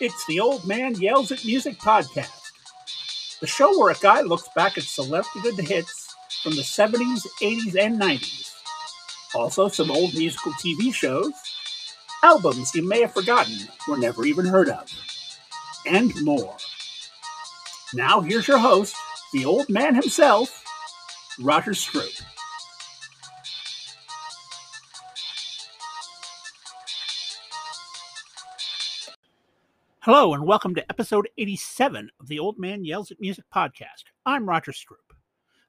It's the Old Man Yells at Music podcast, the show where a guy looks back at selected hits from the 70s, 80s, and 90s. Also, some old musical TV shows, albums you may have forgotten or never even heard of, and more. Now, here's your host, the old man himself, Roger Stroop. Hello, and welcome to episode 87 of the Old Man Yells at Music podcast. I'm Roger Stroop.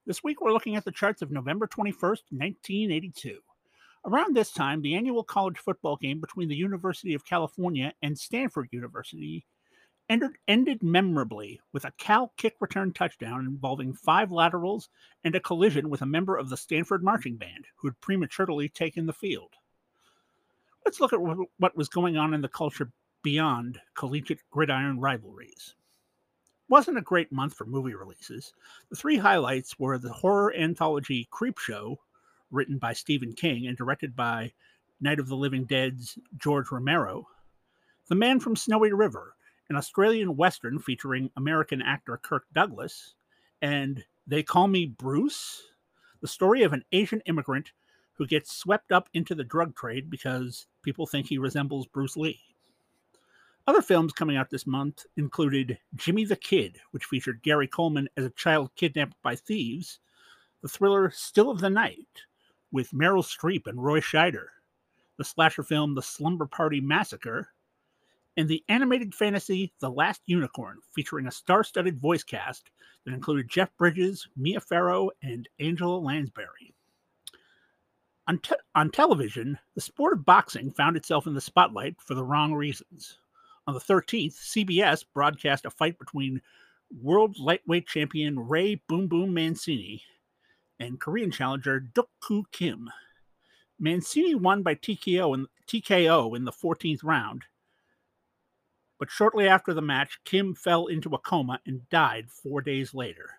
This week we're looking at the charts of November 21st, 1982. Around this time, the annual college football game between the University of California and Stanford University ended, ended memorably with a Cal kick return touchdown involving five laterals and a collision with a member of the Stanford marching band who had prematurely taken the field. Let's look at what was going on in the culture beyond collegiate gridiron rivalries. Wasn't a great month for movie releases. The three highlights were the horror anthology Creepshow, written by Stephen King and directed by Night of the Living Dead's George Romero, The Man from Snowy River, an Australian Western featuring American actor Kirk Douglas, and They Call Me Bruce, the story of an Asian immigrant who gets swept up into the drug trade because people think he resembles Bruce Lee. Other films coming out this month included Jimmy the Kid, which featured Gary Coleman as a child kidnapped by thieves, the thriller Still of the Night with Meryl Streep and Roy Scheider, the slasher film The Slumber Party Massacre, and the animated fantasy The Last Unicorn, featuring a star studded voice cast that included Jeff Bridges, Mia Farrow, and Angela Lansbury. On, te- on television, the sport of boxing found itself in the spotlight for the wrong reasons. On the 13th, CBS broadcast a fight between world lightweight champion Ray Boom Boom Mancini and Korean challenger Duk Koo Kim. Mancini won by TKO in, TKO in the 14th round, but shortly after the match, Kim fell into a coma and died four days later.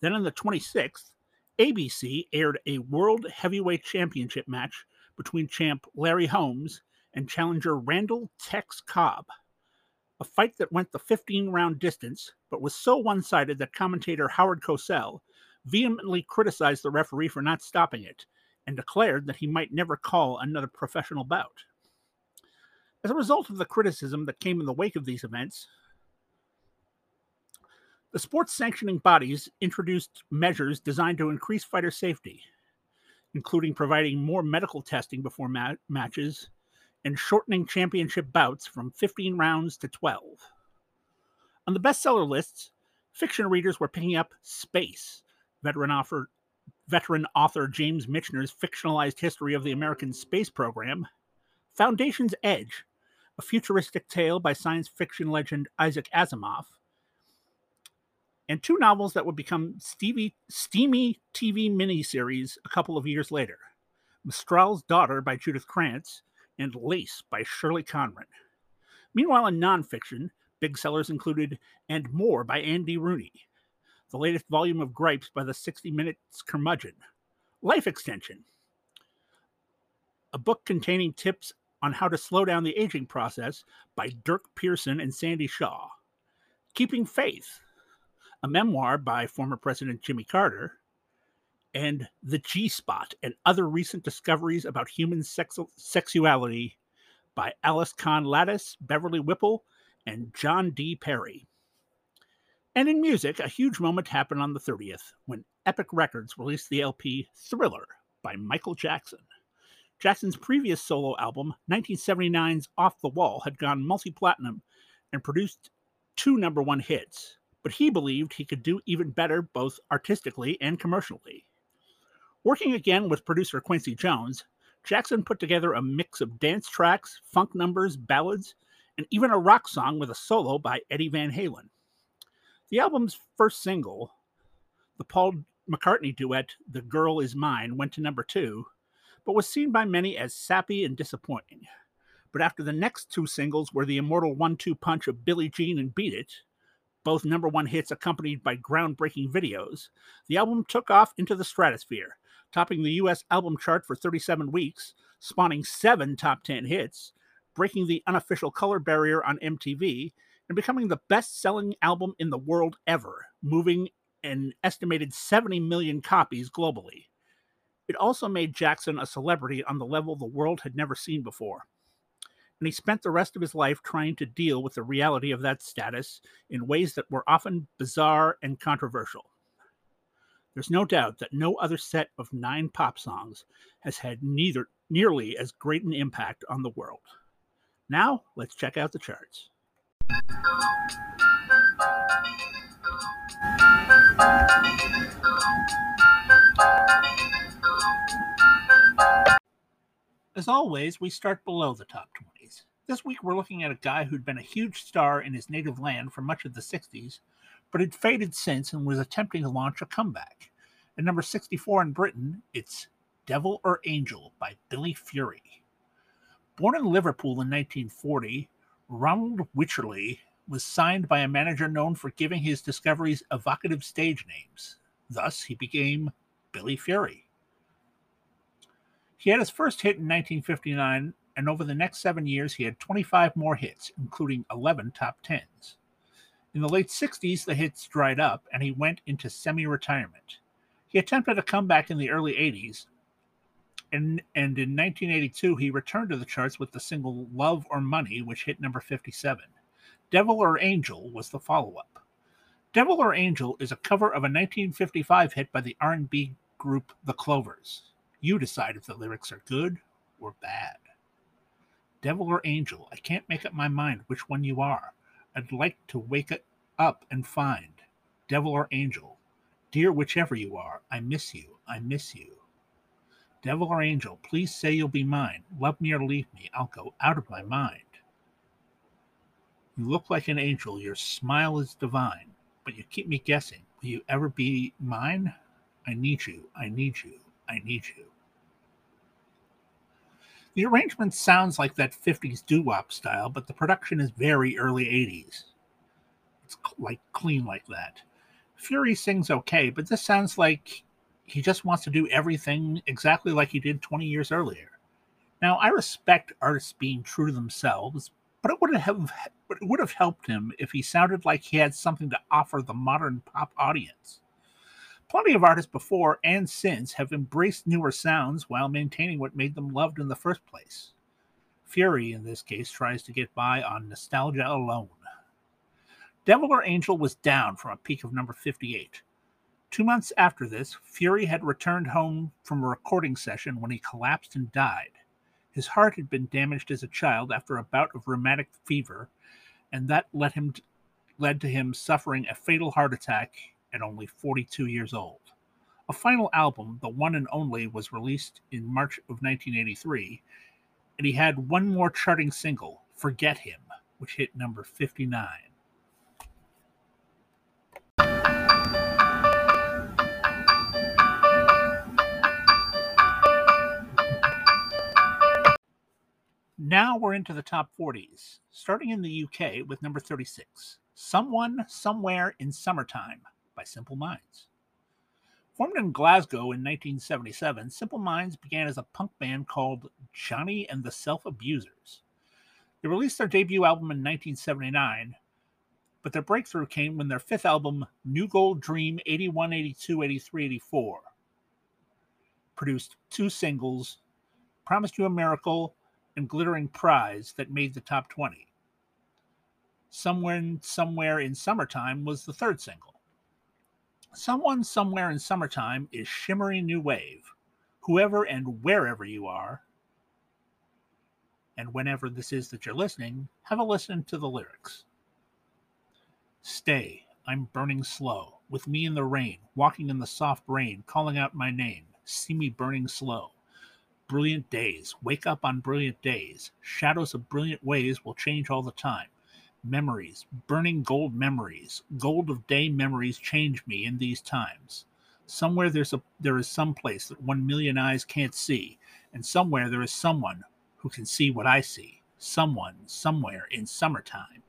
Then on the 26th, ABC aired a World Heavyweight Championship match between champ Larry Holmes and challenger Randall Tex Cobb a fight that went the 15 round distance, but was so one sided that commentator Howard Cosell vehemently criticized the referee for not stopping it and declared that he might never call another professional bout. As a result of the criticism that came in the wake of these events, the sports sanctioning bodies introduced measures designed to increase fighter safety, including providing more medical testing before ma- matches and shortening championship bouts from 15 rounds to 12. On the bestseller lists, fiction readers were picking up Space, veteran author, veteran author James Michener's fictionalized history of the American space program, Foundation's Edge, a futuristic tale by science fiction legend Isaac Asimov, and two novels that would become Stevie, steamy TV miniseries a couple of years later Mistral's Daughter by Judith Krantz and Lace by Shirley Conran. Meanwhile, in nonfiction, big sellers included And More by Andy Rooney, the latest volume of Gripes by the 60 Minutes Curmudgeon, Life Extension, a book containing tips on how to slow down the aging process by Dirk Pearson and Sandy Shaw, Keeping Faith, a memoir by former President Jimmy Carter, and The G Spot and Other Recent Discoveries About Human Sex- Sexuality by Alice Kahn Ladas, Beverly Whipple, and John D. Perry. And in music, a huge moment happened on the 30th when Epic Records released the LP Thriller by Michael Jackson. Jackson's previous solo album, 1979's Off the Wall, had gone multi platinum and produced two number one hits, but he believed he could do even better both artistically and commercially. Working again with producer Quincy Jones, Jackson put together a mix of dance tracks, funk numbers, ballads, and even a rock song with a solo by Eddie Van Halen. The album's first single, the Paul McCartney duet The Girl Is Mine, went to number two, but was seen by many as sappy and disappointing. But after the next two singles were the immortal one two punch of Billie Jean and Beat It, both number one hits accompanied by groundbreaking videos, the album took off into the stratosphere topping the US album chart for 37 weeks, spawning seven top 10 hits, breaking the unofficial color barrier on MTV and becoming the best selling album in the world ever, moving an estimated 70 million copies globally. It also made Jackson a celebrity on the level the world had never seen before. And he spent the rest of his life trying to deal with the reality of that status in ways that were often bizarre and controversial. There's no doubt that no other set of nine pop songs has had neither nearly as great an impact on the world. Now, let's check out the charts. As always, we start below the top 20s. This week we're looking at a guy who'd been a huge star in his native land for much of the 60s, but had faded since and was attempting to launch a comeback. At number 64 in Britain, it's Devil or Angel by Billy Fury. Born in Liverpool in 1940, Ronald Wycherley was signed by a manager known for giving his discoveries evocative stage names. Thus, he became Billy Fury. He had his first hit in 1959, and over the next seven years, he had 25 more hits, including 11 top tens. In the late 60s, the hits dried up, and he went into semi retirement. He attempted a comeback in the early 80s, and, and in 1982, he returned to the charts with the single Love or Money, which hit number 57. Devil or Angel was the follow-up. Devil or Angel is a cover of a 1955 hit by the R&B group The Clovers. You decide if the lyrics are good or bad. Devil or angel, I can't make up my mind which one you are. I'd like to wake up and find. Devil or angel, dear whichever you are, I miss you, I miss you. Devil or angel, please say you'll be mine. Love me or leave me, I'll go out of my mind. You look like an angel, your smile is divine, but you keep me guessing. Will you ever be mine? I need you, I need you, I need you. The arrangement sounds like that 50s doo wop style, but the production is very early 80s. It's like clean like that. Fury sings okay, but this sounds like he just wants to do everything exactly like he did 20 years earlier. Now, I respect artists being true to themselves, but it would have it would have helped him if he sounded like he had something to offer the modern pop audience. Plenty of artists before and since have embraced newer sounds while maintaining what made them loved in the first place. Fury, in this case, tries to get by on nostalgia alone. Devil or Angel was down from a peak of number 58. Two months after this, Fury had returned home from a recording session when he collapsed and died. His heart had been damaged as a child after a bout of rheumatic fever, and that led him to, led to him suffering a fatal heart attack at only 42 years old. A final album, the one and only, was released in March of 1983, and he had one more charting single, Forget Him, which hit number 59. Now we're into the top 40s, starting in the UK with number 36 Someone Somewhere in Summertime by Simple Minds. Formed in Glasgow in 1977, Simple Minds began as a punk band called Johnny and the Self Abusers. They released their debut album in 1979, but their breakthrough came when their fifth album, New Gold Dream 81, 82, 83, 84, produced two singles, Promised You a Miracle and Glittering Prize, that made the top 20. Somewhere, Somewhere in Summertime was the third single. Someone somewhere in summertime is shimmering new wave. Whoever and wherever you are, and whenever this is that you're listening, have a listen to the lyrics. Stay, I'm burning slow, with me in the rain, walking in the soft rain, calling out my name. See me burning slow. Brilliant days, wake up on brilliant days. Shadows of brilliant ways will change all the time memories, burning gold memories, gold of day memories change me in these times. Somewhere there's a there is some place that one million eyes can't see, and somewhere there is someone who can see what I see. Someone, somewhere in summertime.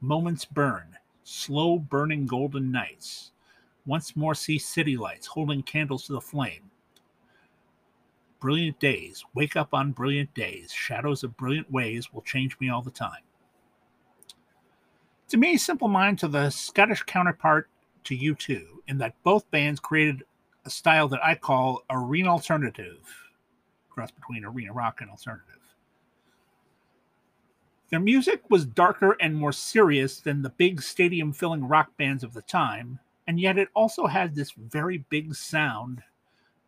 Moments burn, slow burning golden nights. Once more see city lights holding candles to the flame. brilliant days, wake up on brilliant days, shadows of brilliant ways will change me all the time. To me, Simple Minds are the Scottish counterpart to U2 in that both bands created a style that I call arena alternative, cross between arena rock and alternative. Their music was darker and more serious than the big stadium filling rock bands of the time, and yet it also had this very big sound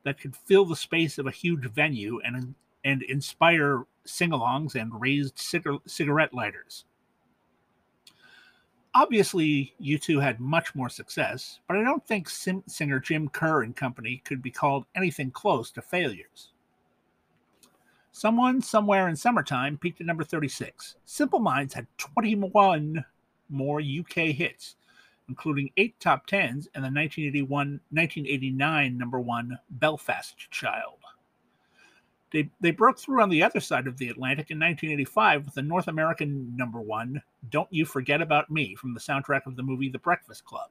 that could fill the space of a huge venue and, and inspire sing alongs and raised cigarette lighters. Obviously, U2 had much more success, but I don't think sim- singer Jim Kerr and company could be called anything close to failures. Someone Somewhere in Summertime peaked at number 36. Simple Minds had 21 more UK hits, including eight top tens and the 1981 1989 number one Belfast Child. They, they broke through on the other side of the Atlantic in 1985 with the North American number one, Don't You Forget About Me, from the soundtrack of the movie The Breakfast Club.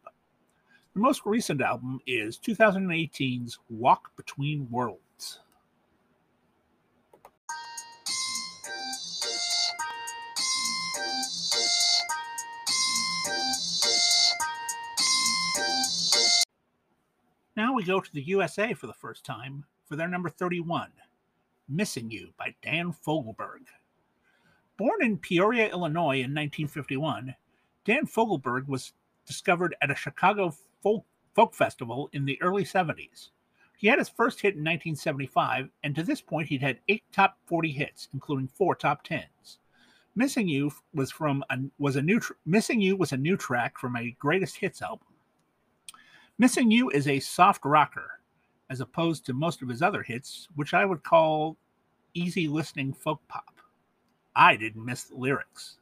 The most recent album is 2018's Walk Between Worlds. Now we go to the USA for the first time for their number 31, Missing You by Dan Fogelberg. Born in Peoria, Illinois in 1951, Dan Fogelberg was discovered at a Chicago folk, folk festival in the early 70s. He had his first hit in 1975, and to this point, he'd had eight top 40 hits, including four top tens. "Missing You" was from a, was a new tr- "Missing You" was a new track from a greatest hits album. "Missing You" is a soft rocker, as opposed to most of his other hits, which I would call easy listening folk pop. I didn't miss the lyrics.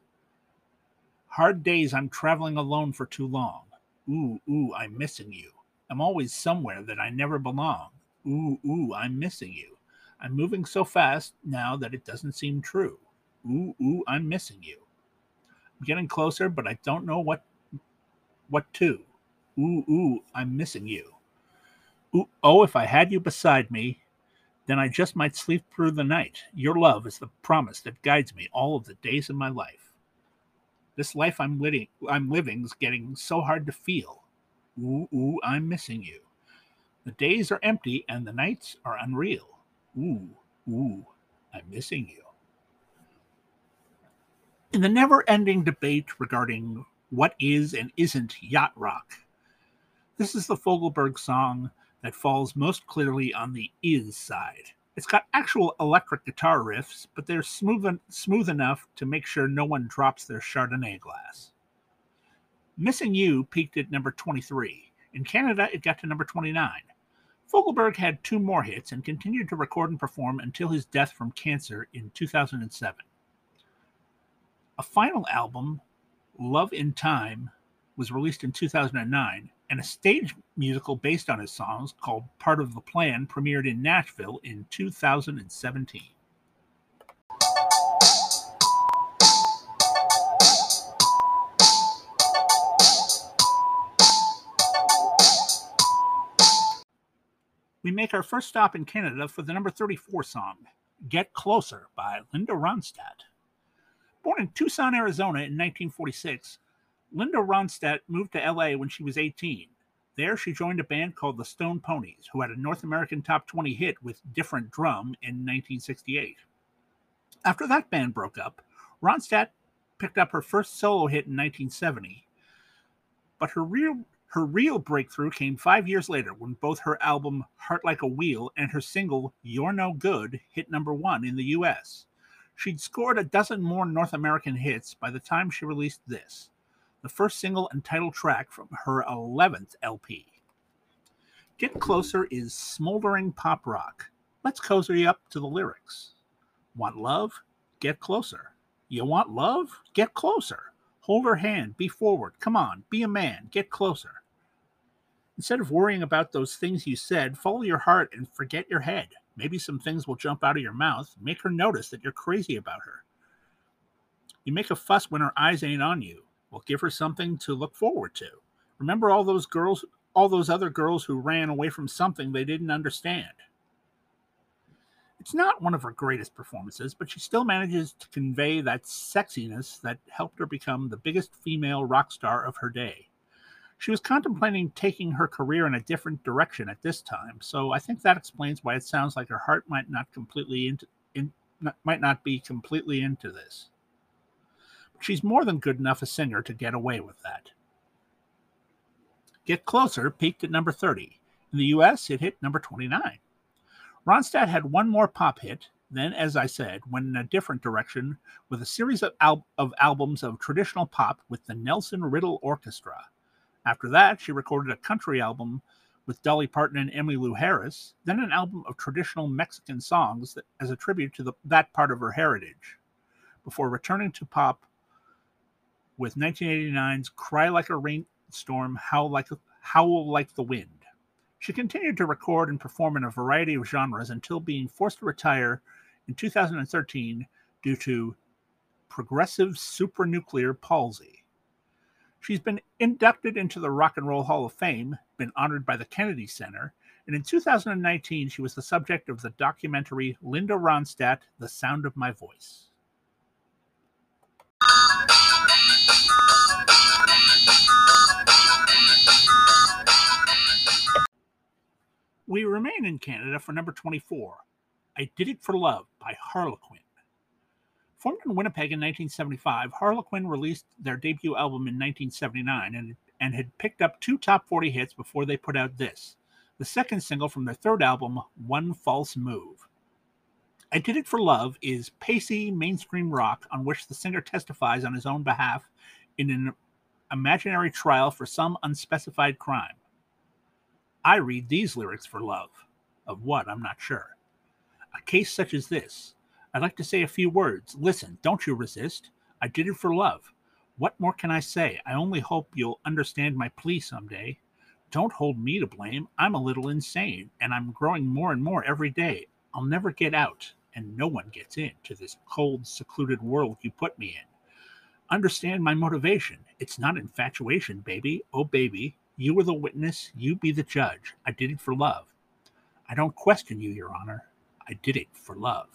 Hard days, I'm traveling alone for too long. Ooh, ooh, I'm missing you. I'm always somewhere that I never belong. Ooh, ooh, I'm missing you. I'm moving so fast now that it doesn't seem true. Ooh, ooh, I'm missing you. I'm getting closer, but I don't know what what to. Ooh, ooh, I'm missing you. Ooh, Oh, if I had you beside me, then I just might sleep through the night. Your love is the promise that guides me all of the days of my life. This life I'm living, I'm living's getting so hard to feel. Ooh, ooh, I'm missing you. The days are empty and the nights are unreal. Ooh, ooh, I'm missing you. In the never ending debate regarding what is and isn't yacht rock, this is the Fogelberg song that falls most clearly on the is side. It's got actual electric guitar riffs, but they're smooth, smooth enough to make sure no one drops their Chardonnay glass. Missing You peaked at number 23. In Canada, it got to number 29. Fogelberg had two more hits and continued to record and perform until his death from cancer in 2007. A final album, Love in Time, was released in 2009 and a stage musical based on his songs called Part of the Plan premiered in Nashville in 2017. We make our first stop in Canada for the number 34 song, Get Closer by Linda Ronstadt. Born in Tucson, Arizona in 1946, Linda Ronstadt moved to LA when she was 18. There, she joined a band called the Stone Ponies, who had a North American top 20 hit with Different Drum in 1968. After that band broke up, Ronstadt picked up her first solo hit in 1970. But her real her real breakthrough came five years later when both her album Heart Like a Wheel and her single You're No Good hit number one in the US. She'd scored a dozen more North American hits by the time she released this the first single and title track from her 11th LP. Get Closer is smoldering pop rock. Let's cozy up to the lyrics. Want love? Get closer. You want love? Get closer. Hold her hand. Be forward. Come on. Be a man. Get closer. Instead of worrying about those things you said, follow your heart and forget your head. Maybe some things will jump out of your mouth. Make her notice that you're crazy about her. You make a fuss when her eyes ain't on you. Well, give her something to look forward to. Remember all those girls, all those other girls who ran away from something they didn't understand. It's not one of her greatest performances, but she still manages to convey that sexiness that helped her become the biggest female rock star of her day. She was contemplating taking her career in a different direction at this time, so I think that explains why it sounds like her heart might not completely into in, not, might not be completely into this. She's more than good enough a singer to get away with that. Get Closer peaked at number 30. In the US, it hit number 29. Ronstadt had one more pop hit, then, as I said, went in a different direction with a series of, al- of albums of traditional pop with the Nelson Riddle Orchestra. After that, she recorded a country album with Dolly Parton and Emmylou Harris, then an album of traditional Mexican songs that, as a tribute to the, that part of her heritage, before returning to pop with 1989's Cry Like a Rainstorm, Howl Like, Howl like the Wind. She continued to record and perform in a variety of genres until being forced to retire in 2013 due to progressive supranuclear palsy. She's been inducted into the Rock and Roll Hall of Fame, been honored by the Kennedy Center, and in 2019 she was the subject of the documentary Linda Ronstadt, The Sound of My Voice. We remain in Canada for number 24. I Did It for Love by Harlequin. Formed in Winnipeg in 1975, Harlequin released their debut album in 1979 and, and had picked up two top 40 hits before they put out this, the second single from their third album, One False Move. I Did It for Love is pacey mainstream rock on which the singer testifies on his own behalf in an imaginary trial for some unspecified crime. I read these lyrics for love. Of what, I'm not sure. A case such as this. I'd like to say a few words. Listen, don't you resist. I did it for love. What more can I say? I only hope you'll understand my plea someday. Don't hold me to blame. I'm a little insane, and I'm growing more and more every day. I'll never get out, and no one gets in to this cold, secluded world you put me in. Understand my motivation. It's not infatuation, baby. Oh, baby, you were the witness, you be the judge. I did it for love. I don't question you, Your Honor. I did it for love.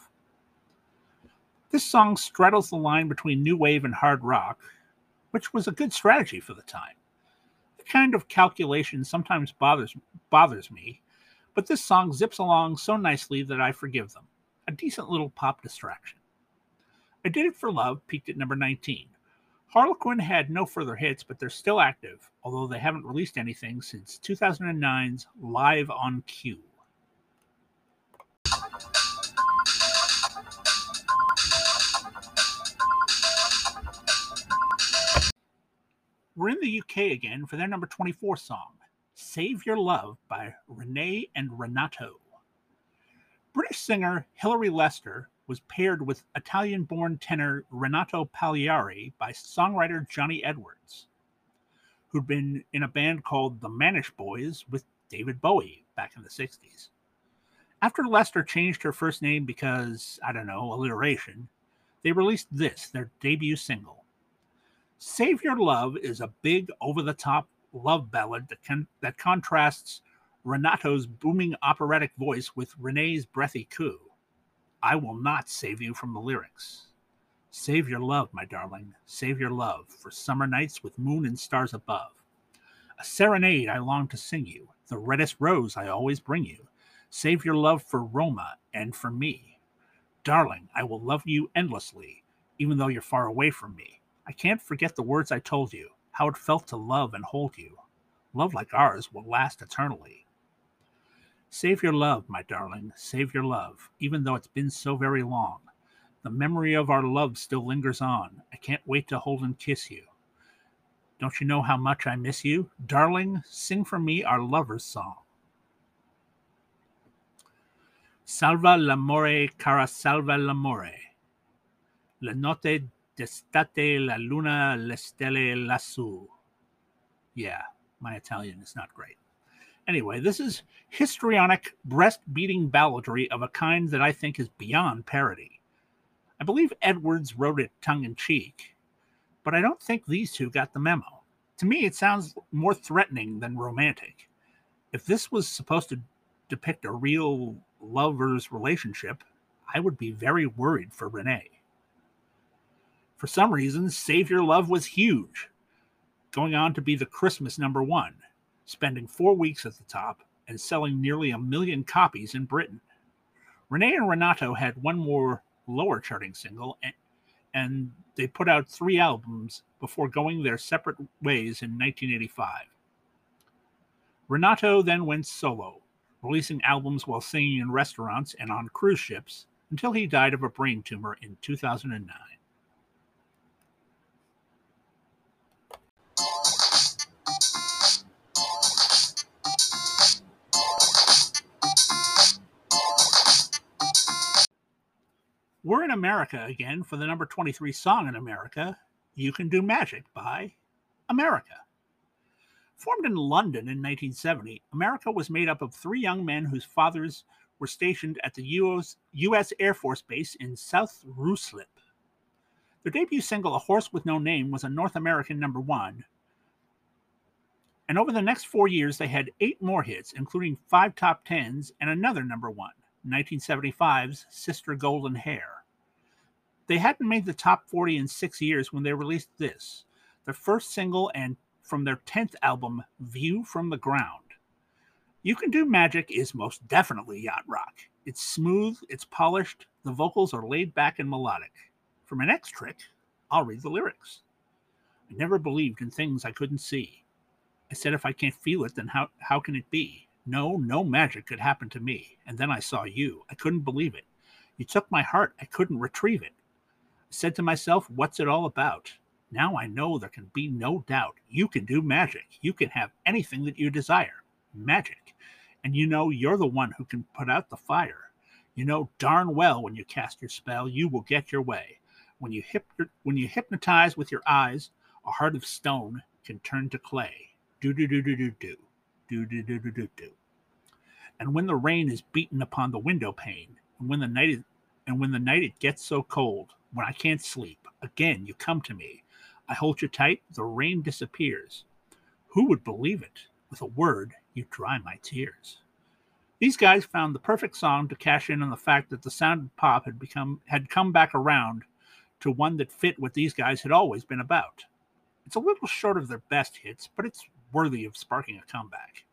This song straddles the line between new wave and hard rock, which was a good strategy for the time. The kind of calculation sometimes bothers bothers me, but this song zips along so nicely that I forgive them. A decent little pop distraction. I Did It for Love peaked at number 19. Harlequin had no further hits, but they're still active, although they haven't released anything since 2009's Live on Cue. We're in the UK again for their number 24 song, Save Your Love by Renee and Renato. British singer Hilary Lester was paired with Italian born tenor Renato Pagliari by songwriter Johnny Edwards, who'd been in a band called the Mannish Boys with David Bowie back in the 60s. After Lester changed her first name because, I don't know, alliteration, they released this, their debut single. Save Your Love is a big, over the top love ballad that, can, that contrasts Renato's booming operatic voice with Renee's breathy coo. I will not save you from the lyrics. Save your love, my darling, save your love for summer nights with moon and stars above. A serenade I long to sing you, the reddest rose I always bring you. Save your love for Roma and for me. Darling, I will love you endlessly, even though you're far away from me. I can't forget the words I told you, how it felt to love and hold you. Love like ours will last eternally. Save your love, my darling, save your love, even though it's been so very long. The memory of our love still lingers on. I can't wait to hold and kiss you. Don't you know how much I miss you? Darling, sing for me our lover's song. Salva l'amore, cara salva l'amore. La notte d'estate, la luna, le stelle lassù. Yeah, my Italian is not great. Anyway, this is histrionic, breast beating balladry of a kind that I think is beyond parody. I believe Edwards wrote it tongue in cheek, but I don't think these two got the memo. To me, it sounds more threatening than romantic. If this was supposed to depict a real lover's relationship, I would be very worried for Renee. For some reason, Save Your Love was huge, going on to be the Christmas number one, spending four weeks at the top and selling nearly a million copies in Britain. Renee and Renato had one more lower charting single, and, and they put out three albums before going their separate ways in 1985. Renato then went solo, releasing albums while singing in restaurants and on cruise ships until he died of a brain tumor in 2009. We're in America again for the number 23 song in America, You Can Do Magic by America. Formed in London in 1970, America was made up of three young men whose fathers were stationed at the US, US Air Force Base in South Ruislip. Their debut single, A Horse with No Name, was a North American number one. And over the next four years, they had eight more hits, including five top tens and another number one. 1975's Sister Golden Hair. They hadn't made the top 40 in six years when they released this, their first single and from their 10th album, View from the Ground. You Can Do Magic is most definitely yacht rock. It's smooth, it's polished, the vocals are laid back and melodic. For my next trick, I'll read the lyrics. I never believed in things I couldn't see. I said if I can't feel it, then how, how can it be? No, no magic could happen to me. And then I saw you. I couldn't believe it. You took my heart. I couldn't retrieve it. I said to myself, What's it all about? Now I know there can be no doubt. You can do magic. You can have anything that you desire. Magic. And you know you're the one who can put out the fire. You know darn well when you cast your spell, you will get your way. When you, hip, when you hypnotize with your eyes, a heart of stone can turn to clay. Do do do do do do do do do do do do. And when the rain is beaten upon the window pane, and when the night is, and when the night it gets so cold, when I can't sleep, again you come to me. I hold you tight, the rain disappears. Who would believe it? With a word, you dry my tears. These guys found the perfect song to cash in on the fact that the sound of pop had become had come back around to one that fit what these guys had always been about. It's a little short of their best hits, but it's worthy of sparking a comeback.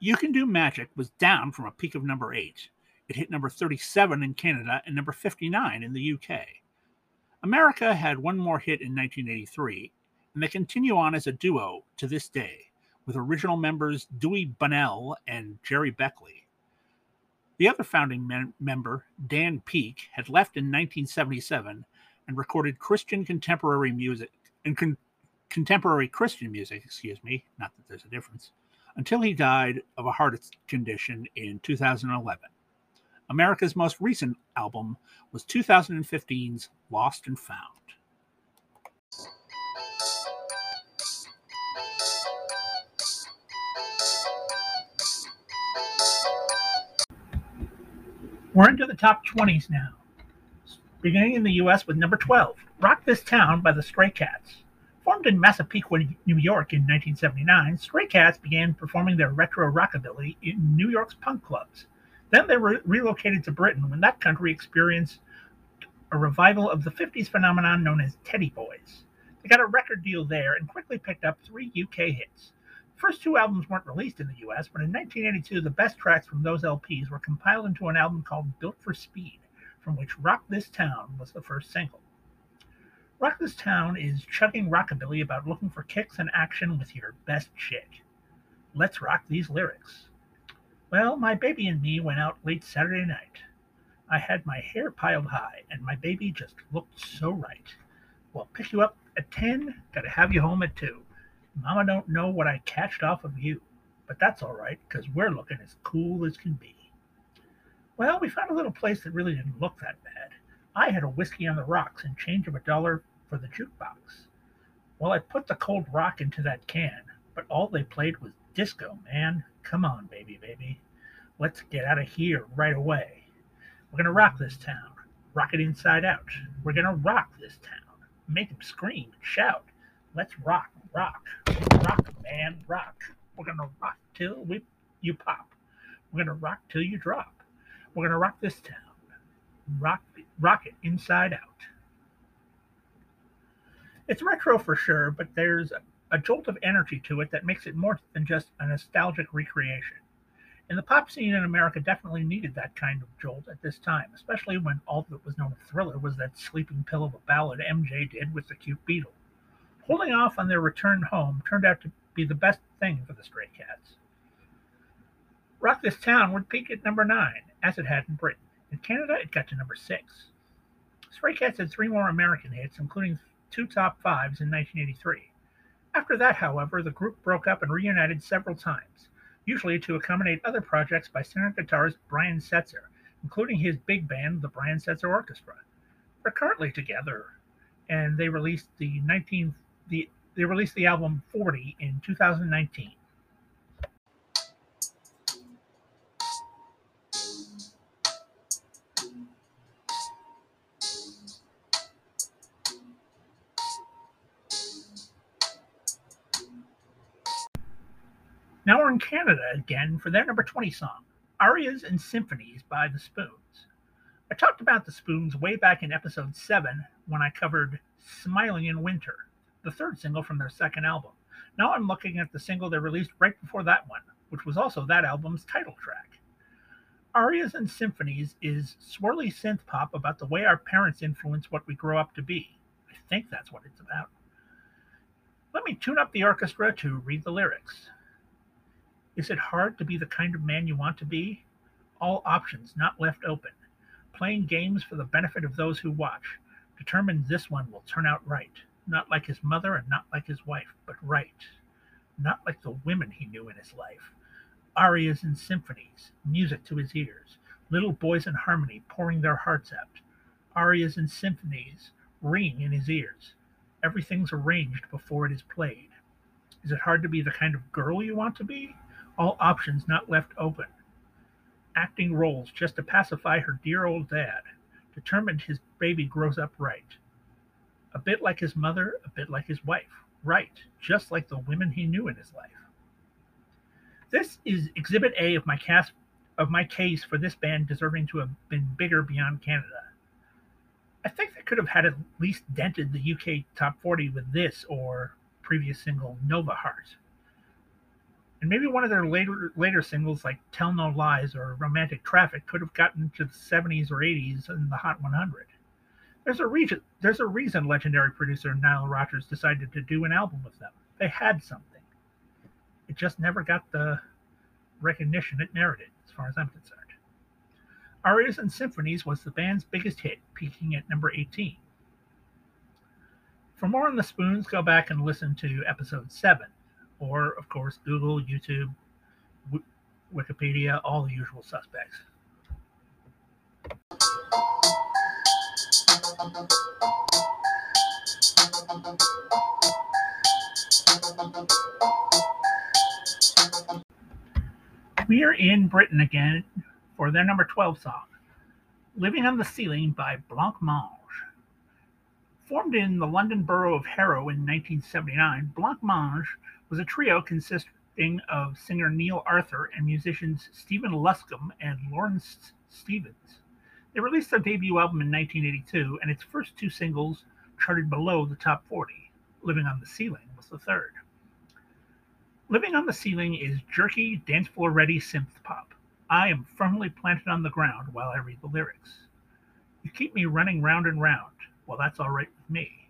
You Can Do Magic was down from a peak of number 8. It hit number 37 in Canada and number 59 in the UK. America had one more hit in 1983, and they continue on as a duo to this day, with original members Dewey Bunnell and Gerry Beckley. The other founding mem- member, Dan Peek, had left in 1977 and recorded Christian contemporary music and con- contemporary Christian music, excuse me, not that there's a difference, until he died of a heart condition in 2011. America's most recent album was 2015's Lost and Found. We're into the top 20s now. Beginning in the US with number 12, Rock This Town by the Stray Cats. Formed in Massapequa, New York in 1979, Stray Cats began performing their retro rockabilly in New York's punk clubs. Then they re- relocated to Britain when that country experienced a revival of the 50s phenomenon known as Teddy Boys. They got a record deal there and quickly picked up three UK hits. The first two albums weren't released in the US, but in 1982, the best tracks from those LPs were compiled into an album called Built for Speed, from which Rock This Town was the first single. Rock This Town is chugging rockabilly about looking for kicks and action with your best chick. Let's rock these lyrics. Well, my baby and me went out late Saturday night. I had my hair piled high, and my baby just looked so right. Well, pick you up at 10, gotta have you home at 2. Mama don't know what I catched off of you, but that's all right, because we're looking as cool as can be. Well, we found a little place that really didn't look that bad. I had a whiskey on the rocks and change of a dollar for the jukebox. Well, I put the cold rock into that can, but all they played was disco, man. Come on, baby, baby. Let's get out of here right away. We're going to rock this town. Rock it inside out. We're going to rock this town. Make them scream shout. Let's rock, rock, rock, man, rock. We're going to rock till we, you pop. We're going to rock till you drop. We're going to rock this town. Rock, rock it inside out. It's retro for sure, but there's a, jolt of energy to it that makes it more than just a nostalgic recreation. And the pop scene in America definitely needed that kind of jolt at this time, especially when all that was known of Thriller was that sleeping pill of a ballad MJ did with the cute Beatle. Holding off on their return home turned out to be the best thing for the Stray Cats. Rock This Town would peak at number 9, as it had in Britain. In Canada, it got to number 6. Stray Cats had three more American hits, including two top fives in 1983. After that, however, the group broke up and reunited several times, usually to accommodate other projects by singer guitarist Brian Setzer, including his big band, the Brian Setzer Orchestra. They're currently together, and they released the 19 the they released the album 40 in 2019. Canada again for their number 20 song, Arias and Symphonies by The Spoons. I talked about The Spoons way back in episode 7 when I covered Smiling in Winter, the third single from their second album. Now I'm looking at the single they released right before that one, which was also that album's title track. Arias and Symphonies is swirly synth pop about the way our parents influence what we grow up to be. I think that's what it's about. Let me tune up the orchestra to read the lyrics. Is it hard to be the kind of man you want to be? All options not left open. Playing games for the benefit of those who watch. Determined this one will turn out right. Not like his mother and not like his wife, but right. Not like the women he knew in his life. Arias and symphonies, music to his ears. Little boys in harmony pouring their hearts out. Arias and symphonies ring in his ears. Everything's arranged before it is played. Is it hard to be the kind of girl you want to be? All options not left open. Acting roles just to pacify her dear old dad, determined his baby grows up right. A bit like his mother, a bit like his wife. Right, just like the women he knew in his life. This is exhibit A of my cast of my case for this band deserving to have been bigger beyond Canada. I think they could have had at least dented the UK top 40 with this or previous single Nova Heart and maybe one of their later later singles like "Tell No Lies" or "Romantic Traffic" could have gotten to the 70s or 80s in the Hot 100. There's a reason. There's a reason legendary producer Nile Rodgers decided to do an album with them. They had something. It just never got the recognition it merited, as far as I'm concerned. Arias and Symphonies was the band's biggest hit, peaking at number 18. For more on the Spoons, go back and listen to episode 7 or of course Google, YouTube, w- Wikipedia, all the usual suspects. We are in Britain again for their number 12 song, Living on the Ceiling by Blancmange. Formed in the London borough of Harrow in 1979, Blancmange was a trio consisting of singer Neil Arthur and musicians Stephen Luscombe and Lawrence Stevens. They released their debut album in 1982, and its first two singles charted below the top 40. Living on the Ceiling was the third. Living on the Ceiling is jerky, dance floor ready synth pop. I am firmly planted on the ground while I read the lyrics. You keep me running round and round. Well, that's all right with me.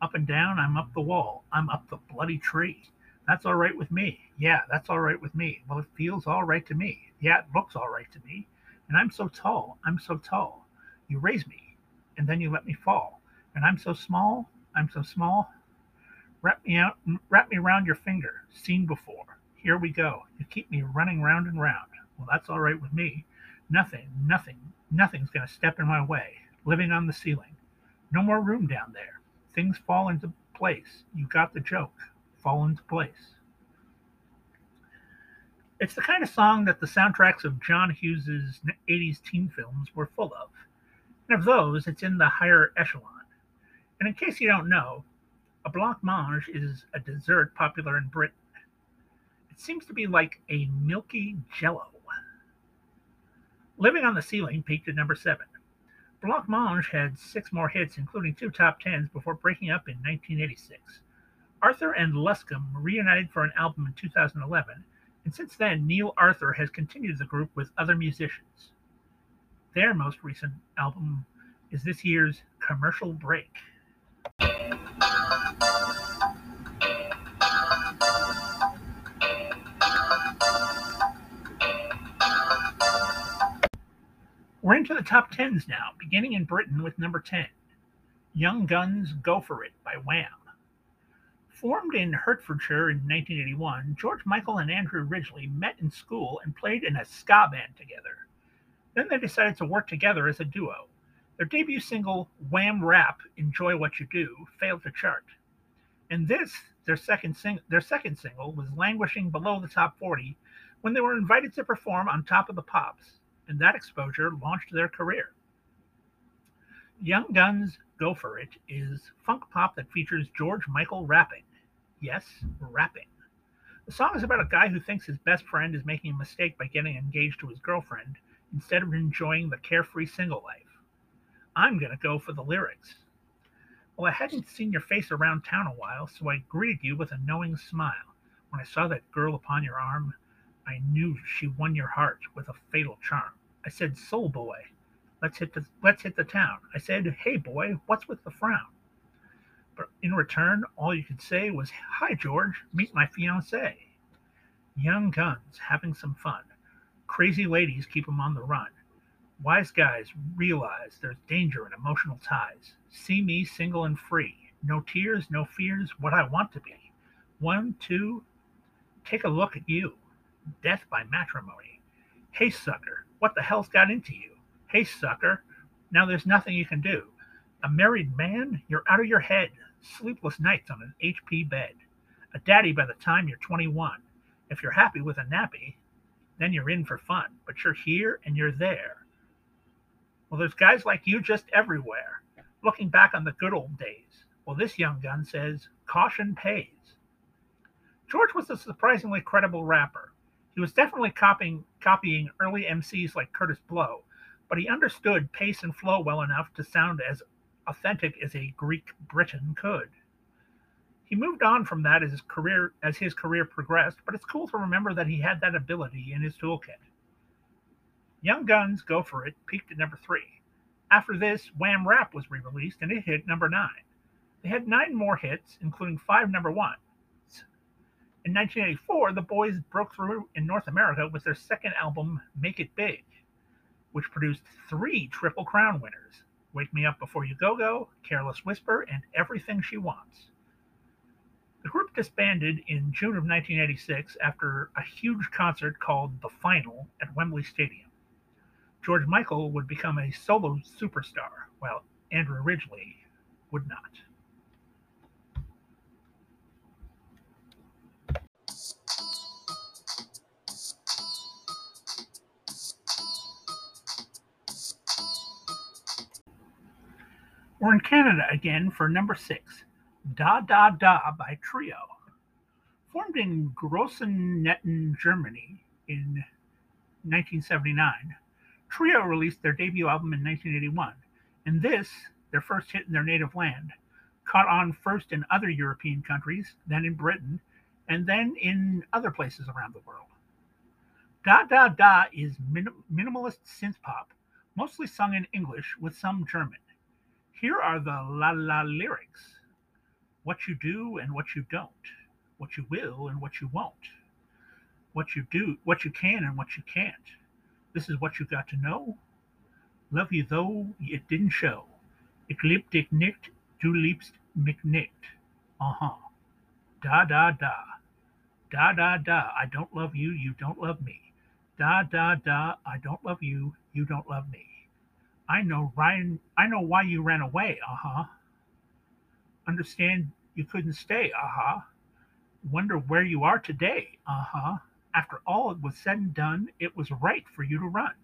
Up and down, I'm up the wall. I'm up the bloody tree. That's all right with me. Yeah, that's all right with me. Well, it feels all right to me. Yeah, it looks all right to me. And I'm so tall. I'm so tall. You raise me, and then you let me fall. And I'm so small. I'm so small. Wrap me out. Wrap me around your finger. Seen before. Here we go. You keep me running round and round. Well, that's all right with me. Nothing, nothing, nothing's going to step in my way. Living on the ceiling. No more room down there. Things fall into place. You got the joke fall into place. It's the kind of song that the soundtracks of John Hughes's 80s teen films were full of. And of those, it's in the higher echelon. And in case you don't know, a blancmange is a dessert popular in Britain. It seems to be like a milky jello. Living on the Ceiling peaked at number seven. Blancmange had six more hits, including two top tens, before breaking up in 1986. Arthur and Luscombe reunited for an album in 2011, and since then, Neil Arthur has continued the group with other musicians. Their most recent album is this year's Commercial Break. We're into the top tens now, beginning in Britain with number 10 Young Guns Go For It by Wham. Formed in Hertfordshire in 1981, George Michael and Andrew Ridgeley met in school and played in a ska band together. Then they decided to work together as a duo. Their debut single, Wham Rap Enjoy What You Do, failed to chart. And this, their second, sing- their second single, was languishing below the top 40 when they were invited to perform on Top of the Pops and that exposure launched their career. Young Guns Go For It is funk pop that features George Michael rapping. Yes, rapping. The song is about a guy who thinks his best friend is making a mistake by getting engaged to his girlfriend instead of enjoying the carefree single life. I'm going to go for the lyrics. Well, I hadn't seen your face around town a while, so I greeted you with a knowing smile. When I saw that girl upon your arm, I knew she won your heart with a fatal charm. I said, Soul boy, let's hit the let's hit the town. I said, Hey boy, what's with the frown? But in return, all you could say was, Hi George, meet my fiance. Young guns having some fun. Crazy ladies keep 'em on the run. Wise guys realize there's danger in emotional ties. See me single and free. No tears, no fears, what I want to be. One, two, take a look at you. Death by matrimony. Hey, sucker, what the hell's got into you? Hey, sucker, now there's nothing you can do. A married man? You're out of your head. Sleepless nights on an HP bed. A daddy by the time you're 21. If you're happy with a nappy, then you're in for fun. But you're here and you're there. Well, there's guys like you just everywhere. Looking back on the good old days. Well, this young gun says, caution pays. George was a surprisingly credible rapper. He was definitely copying, copying early MCs like Kurtis Blow, but he understood pace and flow well enough to sound as authentic as a Greek Briton could. He moved on from that as his career as his career progressed, but it's cool to remember that he had that ability in his toolkit. Young Guns Go For It peaked at number three. After this, Wham Rap was re-released and it hit number nine. They had nine more hits, including five number one. In 1984, the boys broke through in North America with their second album, Make It Big, which produced three Triple Crown winners Wake Me Up Before You Go Go, Careless Whisper, and Everything She Wants. The group disbanded in June of 1986 after a huge concert called The Final at Wembley Stadium. George Michael would become a solo superstar, while Andrew Ridgeley would not. We're in Canada again for number six, Da Da Da by Trio. Formed in Grossenkneten, Germany in 1979, Trio released their debut album in 1981, and this, their first hit in their native land, caught on first in other European countries, then in Britain, and then in other places around the world. Da Da Da is minim- minimalist synth pop, mostly sung in English with some German. Here are the la la lyrics what you do and what you don't, what you will and what you won't, what you do, what you can and what you can't. This is what you got to know. Love you though it didn't show. Dich nicht, du liebst mich nicht. Uh huh. Da da da. Da da da. I don't love you, you don't love me. Da da da. I don't love you, you don't love me. I know Ryan. I know why you ran away. Uh huh. Understand you couldn't stay. Uh huh. Wonder where you are today. Uh huh. After all it was said and done, it was right for you to run.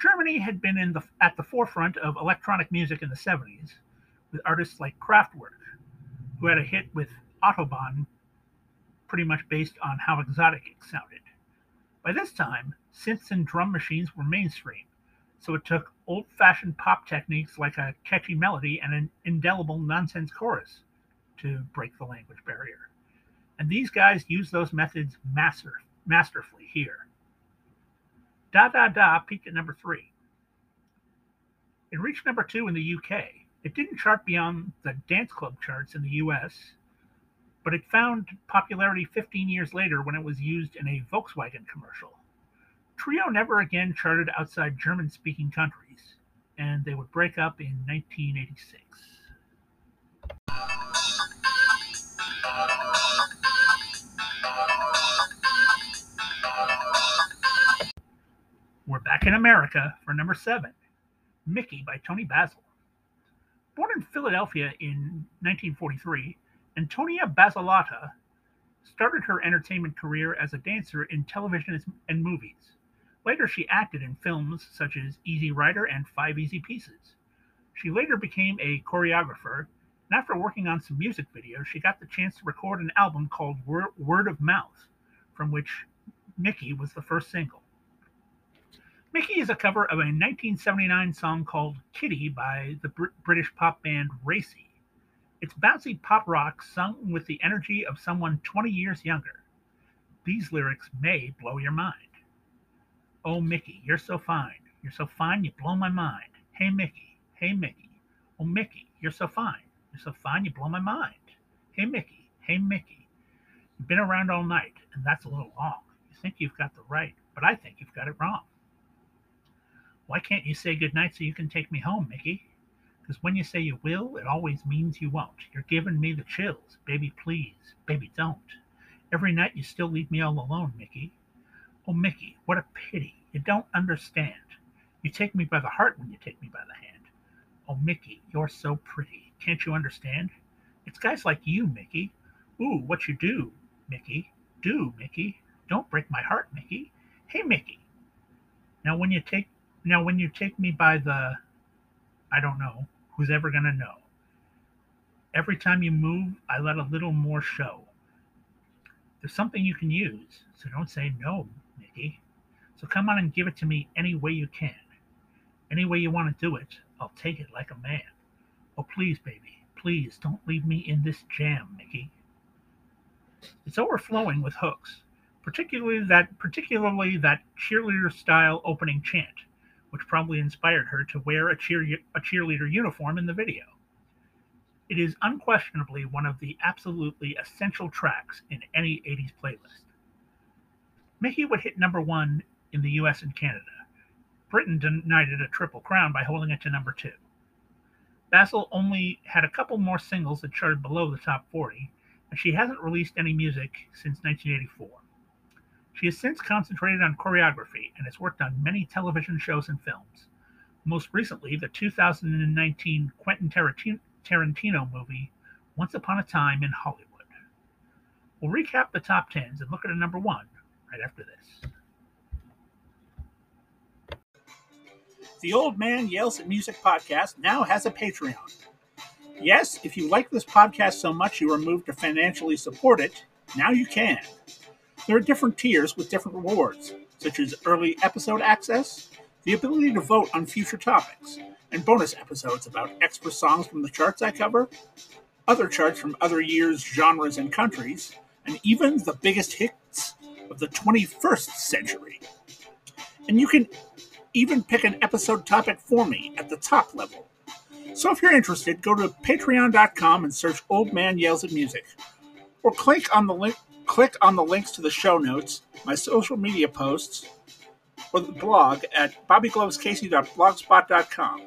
Germany had been in the at the forefront of electronic music in the 70s, with artists like Kraftwerk, who had a hit with Autobahn, pretty much based on how exotic it sounded. By this time, synths and drum machines were mainstream, so it took old fashioned pop techniques like a catchy melody and an indelible nonsense chorus to break the language barrier. And these guys use those methods master, masterfully here. Da Da Da peaked at number three. It reached number two in the UK. It didn't chart beyond the dance club charts in the US, but it found popularity 15 years later when it was used in a Volkswagen commercial. Trio never again charted outside German speaking countries, and they would break up in 1986. We're back in America for number seven Mickey by Toni Basil. Born in Philadelphia in 1943, Antonia Basilotta started her entertainment career as a dancer in television and movies. Later, she acted in films such as Easy Rider and Five Easy Pieces. She later became a choreographer, and after working on some music videos, she got the chance to record an album called Word of Mouth, from which Mickey was the first single. Mickey is a cover of a 1979 song called Kitty by the Br- British pop band Racey. It's bouncy pop rock sung with the energy of someone 20 years younger. These lyrics may blow your mind. Oh, Mickey, you're so fine. You're so fine, you blow my mind. Hey, Mickey. Hey, Mickey. Oh, Mickey, you're so fine. You're so fine, you blow my mind. Hey, Mickey. Hey, Mickey. You've been around all night, and that's a little long. You think you've got the right, but I think you've got it wrong. Why can't you say goodnight so you can take me home, Mickey? Because when you say you will, it always means you won't. You're giving me the chills. Baby, please. Baby, don't. Every night you still leave me all alone, Mickey. Oh, Mickey, what a pity. You don't understand. You take me by the heart when you take me by the hand. Oh, Mickey, you're so pretty. Can't you understand? It's guys like you, Mickey. Ooh, what you do, Mickey. Do, Mickey. Don't break my heart, Mickey. Hey, Mickey. Now, when you take now, when you take me by the, I don't know, who's ever going to know? Every time you move, I let a little more show. There's something you can use, so don't say no, So come on and give it to me any way you can. Any way you want to do it, I'll take it like a man. Oh, please, baby, please don't leave me in this jam, Mickey. It's overflowing with hooks, particularly that particularly that cheerleader style opening chant which probably inspired her to wear a, cheer, a cheerleader uniform in the video. It is unquestionably one of the absolutely essential tracks in any 80s playlist. Mickey would hit number one in the US and Canada. Britain denied it a triple crown by holding it to number two. Basil only had a couple more singles that charted below the top 40, and she hasn't released any music since 1984. She has since concentrated on choreography and has worked on many television shows and films. Most recently, the 2019 Quentin Tarantino movie, Once Upon a Time in Hollywood. We'll recap the top tens and look at a number one right after this. The Old Man Yells at Music podcast now has a Patreon. Yes, if you like this podcast so much you are moved to financially support it, now you can. There are different tiers with different rewards, such as early episode access, the ability to vote on future topics, and bonus episodes about extra songs from the charts I cover, other charts from other years, genres, and countries, and even the biggest hits of the 21st century. And you can even pick an episode topic for me at the top level. So if you're interested, go to patreon.com and search Old Man Yells at Music, or click on the link click on the links to the show notes, my social media posts, or the blog at bobbyglovescasey.blogspot.com.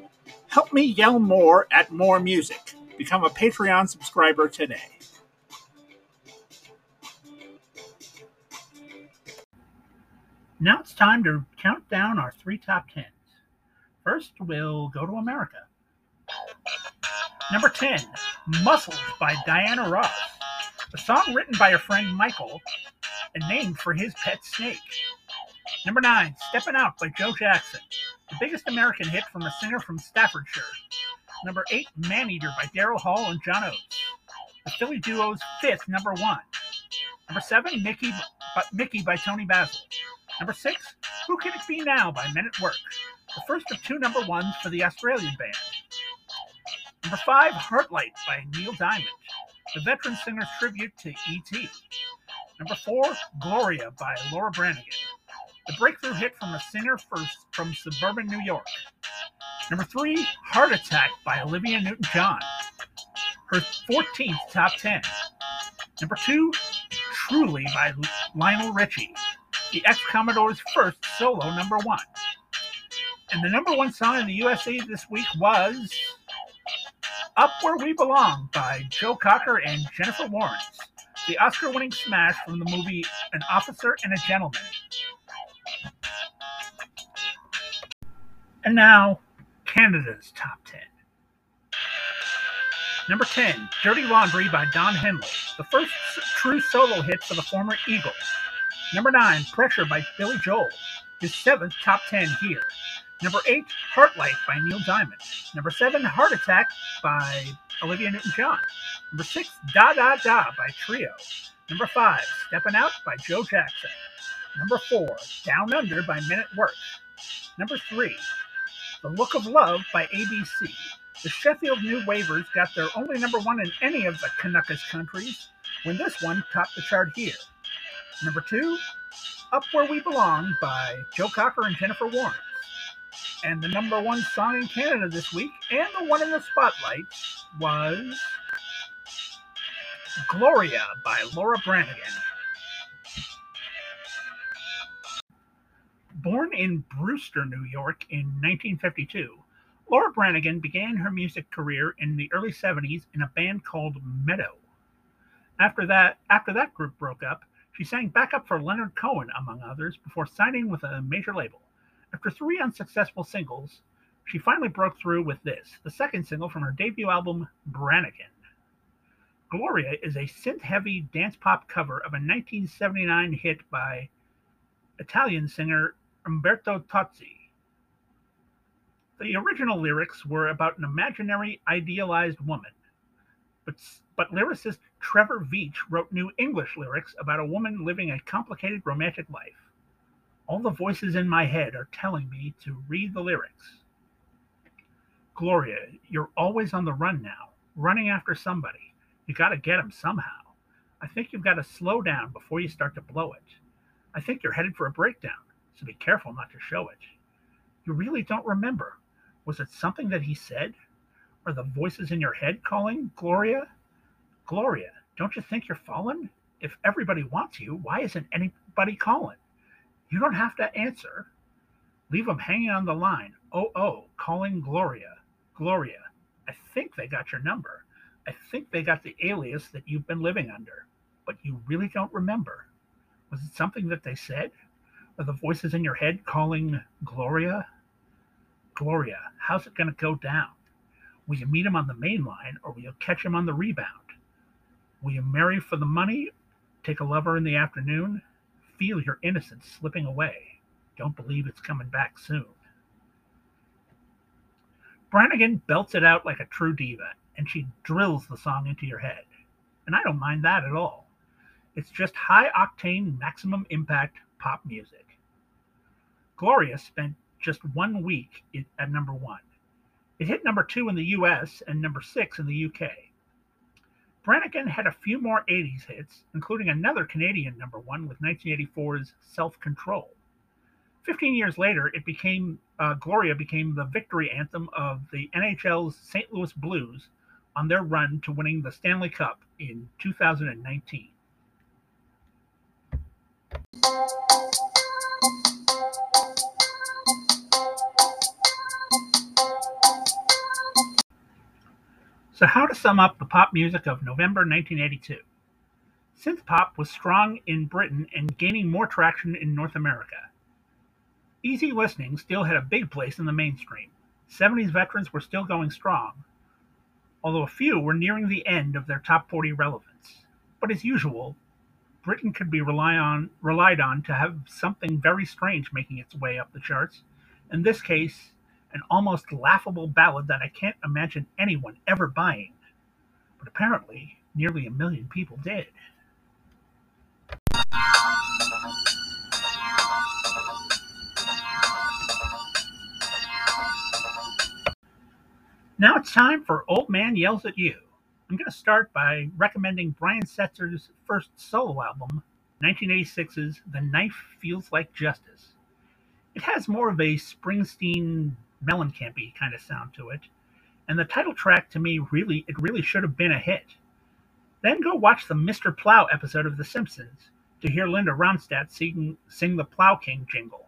Help me yell more at more music. Become a Patreon subscriber today. Now it's time to count down our three top tens. First, we'll go to America. Number 10, Muscles by Diana Ross. A song written by her friend Michael and named for his pet snake. Number nine, Steppin' Out by Joe Jackson, the biggest American hit from a singer from Staffordshire. Number eight, Maneater by Daryl Hall and John Oates, the Philly duo's fifth number one. Number seven, Mickey, Mickey by Toni Basil. Number six, Who Can It Be Now by Men at Work, the first of two number ones for the Australian band. Number five, Heartlight by Neil Diamond, the veteran singer's tribute to E.T. Number four, Gloria by Laura Branigan, the breakthrough hit from a singer first from suburban New York. Number three, Heart Attack by Olivia Newton John, her 14th top 10. Number two, Truly by Lionel Richie, the ex Commodore's first solo number one. And the number one song in the USA this week was up Where We Belong by Joe Cocker and Jennifer Warnes, the Oscar winning smash from the movie An Officer and a Gentleman. And now, Canada's Top 10. Number 10, Dirty Laundry by Don Henley, the first true solo hit for the former Eagles. Number 9, Pressure by Billy Joel, his seventh top 10 here. Number eight, Heartlight by Neil Diamond. Number seven, Heart Attack by Olivia Newton John. Number six, Da Da Da by Trio. Number five, Steppin' Out by Joe Jackson. Number four, Down Under by Men at Work. Number three, The Look of Love by ABC. The Sheffield New Wavers got their only number one in any of the Canuckas countries when this one topped the chart here. Number two, Up Where We Belong by Joe Cocker and Jennifer Warnes. and the number one song in Canada this week, and the one in the spotlight, was Gloria by Laura Branigan. Born in Brewster, New York in 1952, Laura Branigan began her music career in the early 70s in a band called Meadow. After that, after that group broke up, she sang backup for Leonard Cohen, among others, before signing with a major label. After three unsuccessful singles, she finally broke through with this, the second single from her debut album, Branigan. Gloria is a synth heavy dance pop cover of a 1979 hit by Italian singer Umberto Tozzi. The original lyrics were about an imaginary, idealized woman, but, but lyricist Trevor Veitch wrote new English lyrics about a woman living a complicated romantic life. All the voices in my head are telling me to read the lyrics. Gloria, you're always on the run now, running after somebody. You got to get him somehow. I think you've got to slow down before you start to blow it. I think you're headed for a breakdown, so be careful not to show it. You really don't remember. Was it something that he said? Are the voices in your head calling, Gloria? Gloria, don't you think you're fallen? If everybody wants you, why isn't anybody calling? You don't have to answer. Leave them hanging on the line. Oh, oh, calling Gloria. Gloria, I think they got your number. I think they got the alias that you've been living under, but you really don't remember. Was it something that they said? Are the voices in your head calling Gloria? Gloria, how's it going to go down? Will you meet him on the main line or will you catch him on the rebound? Will you marry for the money, take a lover in the afternoon, feel your innocence slipping away. Don't believe it's coming back soon. Branigan belts it out like a true diva, and she drills the song into your head. And I don't mind that at all. It's just high octane, maximum impact pop music. Gloria spent just one week at number one. It hit number two in the US and number six in the UK. Branigan had a few more 80s hits, including another Canadian number one with 1984's Self Control. Fifteen years later, it became uh, Gloria became the victory anthem of the NHL's St. Louis Blues on their run to winning the Stanley Cup in 2019. So, how to sum up the pop music of November 1982? Synth pop was strong in Britain and gaining more traction in North America. Easy listening still had a big place in the mainstream. 70s veterans were still going strong, although a few were nearing the end of their top 40 relevance. But as usual, Britain could be rely on, relied on to have something very strange making its way up the charts. In this case, an almost laughable ballad that I can't imagine anyone ever buying, but apparently nearly a million people did. Now it's time for Old Man Yells at You. I'm going to start by recommending Brian Setzer's first solo album, 1986's The Knife Feels Like Justice. It has more of a Springsteen Mellencamp kind of sound to it, and the title track to me really it really should have been a hit. Then go watch the Mr. Plow episode of The Simpsons to hear Linda Ronstadt sing, sing the Plow King jingle.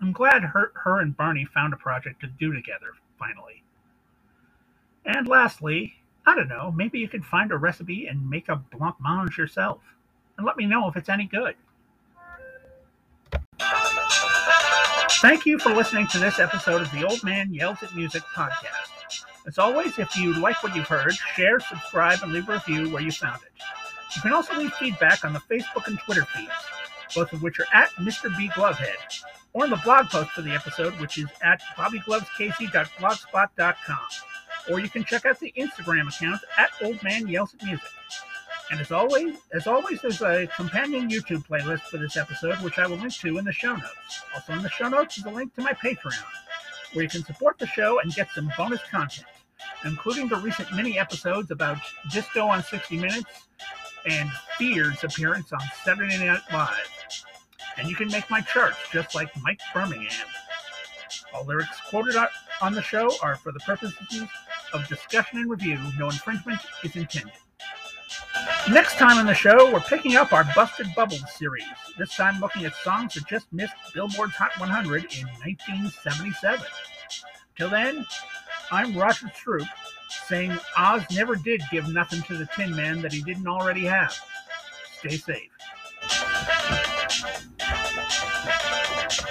I'm glad her, her and Barney found a project to do together, finally. And lastly, I don't know, maybe you could find a recipe and make a blancmange yourself. And let me know if it's any good. Thank you for listening to this episode of the Old Man Yells at Music podcast. As always, if you like what you've heard, share, subscribe, and leave a review where you found it. You can also leave feedback on the Facebook and Twitter feeds, both of which are at Mr. B Glovehead, or in the blog post for the episode, which is at bobbyglovescasey.blogspot.com or you can check out the Instagram account at Old Man Yells at Music. And as always, as always, there's a companion YouTube playlist for this episode, which I will link to in the show notes. Also in the show notes is a link to my Patreon, where you can support the show and get some bonus content, including the recent mini episodes about Disco on 60 Minutes and Fear's appearance on Saturday Night Live. And you can make my charts just like Mike Birmingham. All lyrics quoted on the show are for the purposes of discussion and review. No infringement is intended. Next time on the show, we're picking up our Busted Bubbles series, this time looking at songs that just missed Billboard's Hot 100 in 1977. Till then, I'm Roger Troop, saying Oz never did give nothing to the Tin Man that he didn't already have. Stay safe.